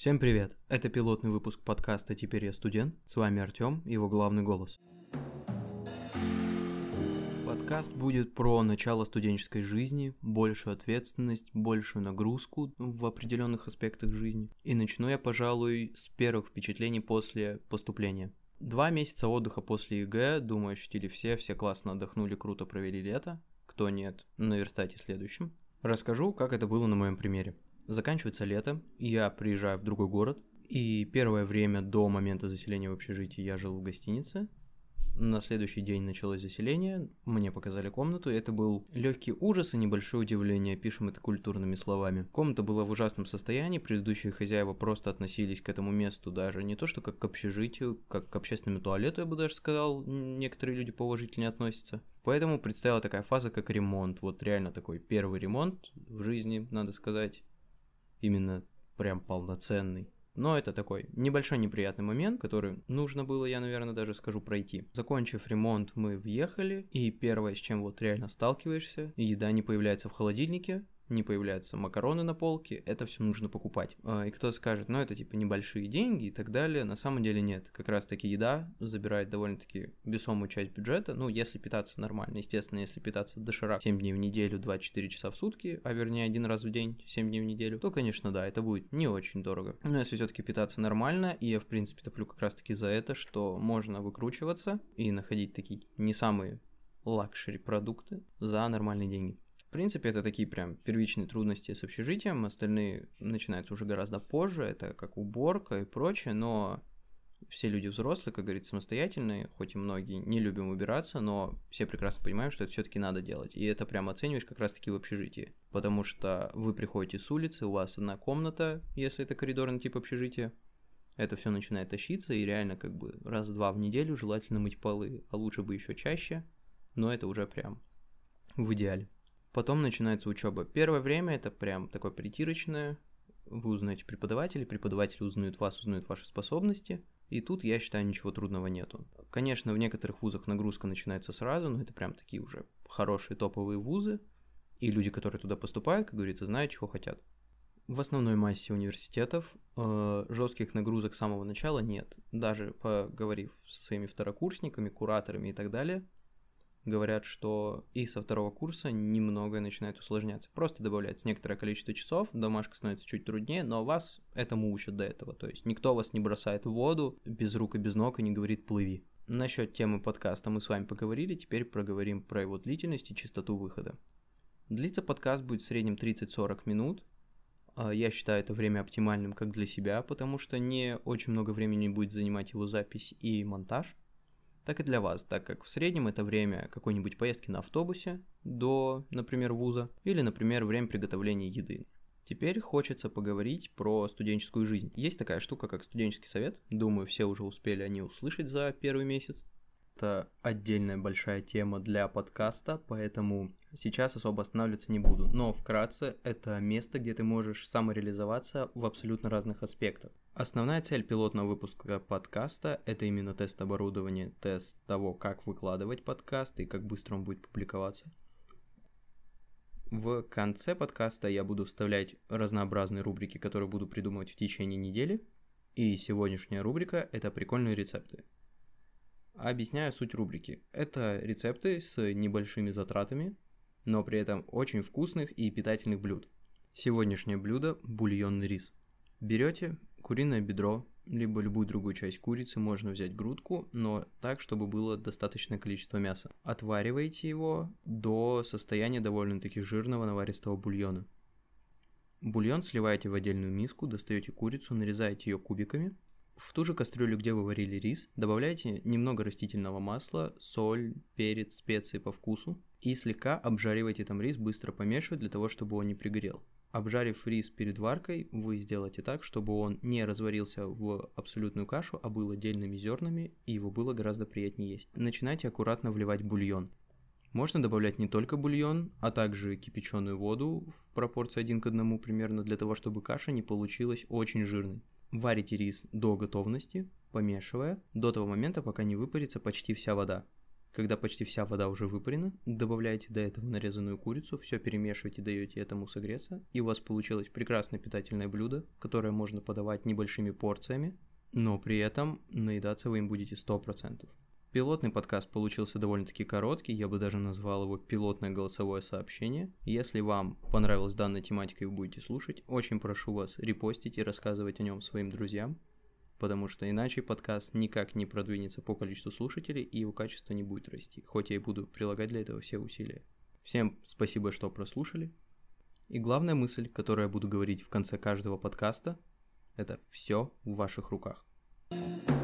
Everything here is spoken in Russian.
Всем привет! Это пилотный выпуск подкаста «Теперь я студент». С вами Артём и его главный голос. Подкаст будет про начало студенческой жизни, большую ответственность, большую нагрузку в определенных аспектах жизни. И начну я, пожалуй, с первых впечатлений после поступления. Два месяца отдыха после ЕГЭ, думаю, ощутили все, все классно отдохнули, круто провели лето. Кто нет, наверстайте следующим. Расскажу, как это было на моем примере. Заканчивается лето, я приезжаю в другой город, и первое время до момента заселения в общежитии я жил в гостинице. На следующий день началось заселение, мне показали комнату, это был легкий ужас и небольшое удивление, пишем это культурными словами. Комната была в ужасном состоянии, предыдущие хозяева просто относились к этому месту даже не то что как к общежитию, как к общественному туалету, я бы даже сказал, некоторые люди поуважительнее относятся. Поэтому предстояла такая фаза, как ремонт, вот реально такой первый ремонт в жизни, надо сказать именно прям полноценный. Но это такой небольшой неприятный момент, который нужно было, я, наверное, даже скажу, пройти. Закончив ремонт, мы въехали, и первое, с чем вот реально сталкиваешься, еда не появляется в холодильнике, не появляются макароны на полке, это все нужно покупать. А, и кто скажет, ну это типа небольшие деньги и так далее, на самом деле нет. Как раз таки еда забирает довольно-таки весомую часть бюджета, ну если питаться нормально, естественно, если питаться доширак 7 дней в неделю, 24 часа в сутки, а вернее один раз в день, 7 дней в неделю, то, конечно, да, это будет не очень дорого. Но если все-таки питаться нормально, и я, в принципе, топлю как раз-таки за это, что можно выкручиваться и находить такие не самые luxury продукты за нормальные деньги. В принципе, это такие прям первичные трудности с общежитием, остальные начинаются уже гораздо позже, это как уборка и прочее, но все люди взрослые, как говорится, самостоятельные, хоть и многие не любим убираться, но все прекрасно понимают, что это все-таки надо делать. И это прям оцениваешь как раз-таки в общежитии. Потому что вы приходите с улицы, у вас одна комната, если это коридорный тип общежития, это все начинает тащиться, и реально как бы раз-два в неделю желательно мыть полы, а лучше бы еще чаще, но это уже прям в идеале. Потом начинается учеба. Первое время это прям такое притирочное. Вы узнаете преподавателей, преподаватели узнают вас, узнают ваши способности. И тут, я считаю, ничего трудного нету. Конечно, в некоторых вузах нагрузка начинается сразу, но это прям такие уже хорошие топовые вузы. И люди, которые туда поступают, как говорится, знают, чего хотят. В основной массе университетов э, жестких нагрузок с самого начала нет. Даже поговорив со своими второкурсниками, кураторами и так далее, говорят, что и со второго курса немного начинает усложняться. Просто добавляется некоторое количество часов, домашка становится чуть труднее, но вас этому учат до этого. То есть никто вас не бросает в воду без рук и без ног и не говорит «плыви». Насчет темы подкаста мы с вами поговорили, теперь проговорим про его длительность и частоту выхода. Длиться подкаст будет в среднем 30-40 минут. А, я считаю это время оптимальным как для себя, потому что не очень много времени будет занимать его запись и монтаж – так и для вас, так как в среднем это время какой-нибудь поездки на автобусе до, например, вуза, или, например, время приготовления еды. Теперь хочется поговорить про студенческую жизнь. Есть такая штука, как студенческий совет. Думаю, все уже успели они услышать за первый месяц. Это отдельная большая тема для подкаста, поэтому сейчас особо останавливаться не буду. Но вкратце, это место, где ты можешь самореализоваться в абсолютно разных аспектах. Основная цель пилотного выпуска подкаста – это именно тест оборудования, тест того, как выкладывать подкаст и как быстро он будет публиковаться. В конце подкаста я буду вставлять разнообразные рубрики, которые буду придумывать в течение недели. И сегодняшняя рубрика – это прикольные рецепты. Объясняю суть рубрики. Это рецепты с небольшими затратами, но при этом очень вкусных и питательных блюд. Сегодняшнее блюдо – бульонный рис. Берете куриное бедро, либо любую другую часть курицы, можно взять грудку, но так, чтобы было достаточное количество мяса. Отвариваете его до состояния довольно-таки жирного наваристого бульона. Бульон сливаете в отдельную миску, достаете курицу, нарезаете ее кубиками. В ту же кастрюлю, где вы варили рис, добавляете немного растительного масла, соль, перец, специи по вкусу и слегка обжаривайте там рис, быстро помешивая для того, чтобы он не пригорел. Обжарив рис перед варкой, вы сделаете так, чтобы он не разварился в абсолютную кашу, а был отдельными зернами, и его было гораздо приятнее есть. Начинайте аккуратно вливать бульон. Можно добавлять не только бульон, а также кипяченую воду в пропорции 1 к 1 примерно, для того, чтобы каша не получилась очень жирной. Варите рис до готовности, помешивая, до того момента, пока не выпарится почти вся вода. Когда почти вся вода уже выпарена, добавляйте до этого нарезанную курицу, все перемешивайте, даете этому согреться, и у вас получилось прекрасное питательное блюдо, которое можно подавать небольшими порциями, но при этом наедаться вы им будете 100%. Пилотный подкаст получился довольно-таки короткий, я бы даже назвал его пилотное голосовое сообщение. Если вам понравилась данная тематика и вы будете слушать, очень прошу вас репостить и рассказывать о нем своим друзьям, потому что иначе подкаст никак не продвинется по количеству слушателей и его качество не будет расти, хоть я и буду прилагать для этого все усилия. Всем спасибо, что прослушали. И главная мысль, которую я буду говорить в конце каждого подкаста, это все в ваших руках. thank you